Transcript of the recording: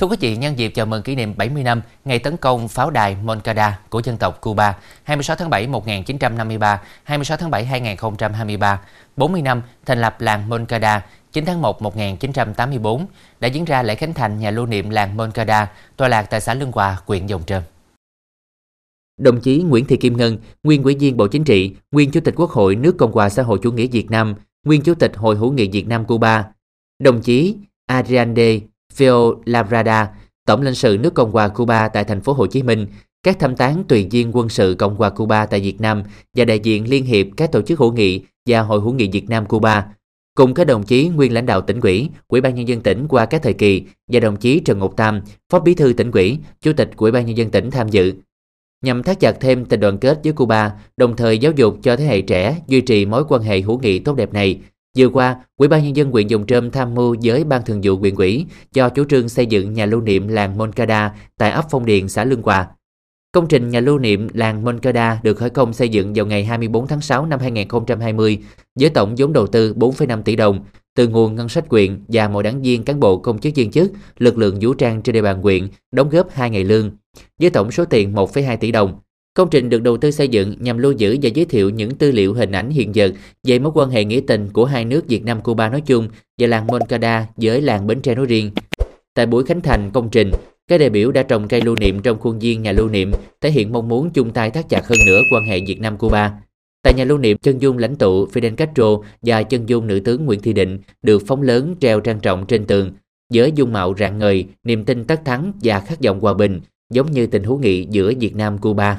Thưa quý vị, nhân dịp chào mừng kỷ niệm 70 năm ngày tấn công pháo đài Moncada của dân tộc Cuba 26 tháng 7 1953, 26 tháng 7 2023, 40 năm thành lập làng Moncada 9 tháng 1 1984 đã diễn ra lễ khánh thành nhà lưu niệm làng Moncada tọa lạc tại xã Lương Hòa, huyện Dòng Trơm. Đồng chí Nguyễn Thị Kim Ngân, nguyên Ủy viên Bộ Chính trị, nguyên Chủ tịch Quốc hội nước Cộng hòa xã hội chủ nghĩa Việt Nam, nguyên Chủ tịch Hội hữu nghị Việt Nam Cuba, đồng chí Adriande Phil Labrada, Tổng lãnh sự nước Cộng hòa Cuba tại thành phố Hồ Chí Minh, các thẩm tán tùy viên quân sự Cộng hòa Cuba tại Việt Nam và đại diện Liên hiệp các tổ chức hữu nghị và Hội hữu nghị Việt Nam Cuba, cùng các đồng chí nguyên lãnh đạo tỉnh ủy, Ủy ban nhân dân tỉnh qua các thời kỳ và đồng chí Trần Ngọc Tam, Phó Bí thư tỉnh ủy, Chủ tịch Ủy ban nhân dân tỉnh tham dự. Nhằm thắt chặt thêm tình đoàn kết với Cuba, đồng thời giáo dục cho thế hệ trẻ duy trì mối quan hệ hữu nghị tốt đẹp này, Vừa qua, Ủy ban nhân dân huyện Dòng Trơm tham mưu với ban thường vụ huyện ủy cho chủ trương xây dựng nhà lưu niệm làng Moncada tại ấp Phong Điền, xã Lương Hòa. Công trình nhà lưu niệm làng Moncada được khởi công xây dựng vào ngày 24 tháng 6 năm 2020 với tổng vốn đầu tư 4,5 tỷ đồng từ nguồn ngân sách huyện và mỗi đảng viên cán bộ công chức viên chức, lực lượng vũ trang trên địa bàn huyện đóng góp 2 ngày lương với tổng số tiền 1,2 tỷ đồng. Công trình được đầu tư xây dựng nhằm lưu giữ và giới thiệu những tư liệu hình ảnh hiện vật về mối quan hệ nghĩa tình của hai nước Việt Nam Cuba nói chung và làng Moncada với làng Bến Tre nói riêng. Tại buổi khánh thành công trình, các đại biểu đã trồng cây lưu niệm trong khuôn viên nhà lưu niệm, thể hiện mong muốn chung tay thắt chặt hơn nữa quan hệ Việt Nam Cuba. Tại nhà lưu niệm chân dung lãnh tụ Fidel Castro và chân dung nữ tướng Nguyễn Thị Định được phóng lớn treo trang trọng trên tường, với dung mạo rạng ngời, niềm tin tất thắng và khát vọng hòa bình, giống như tình hữu nghị giữa Việt Nam Cuba.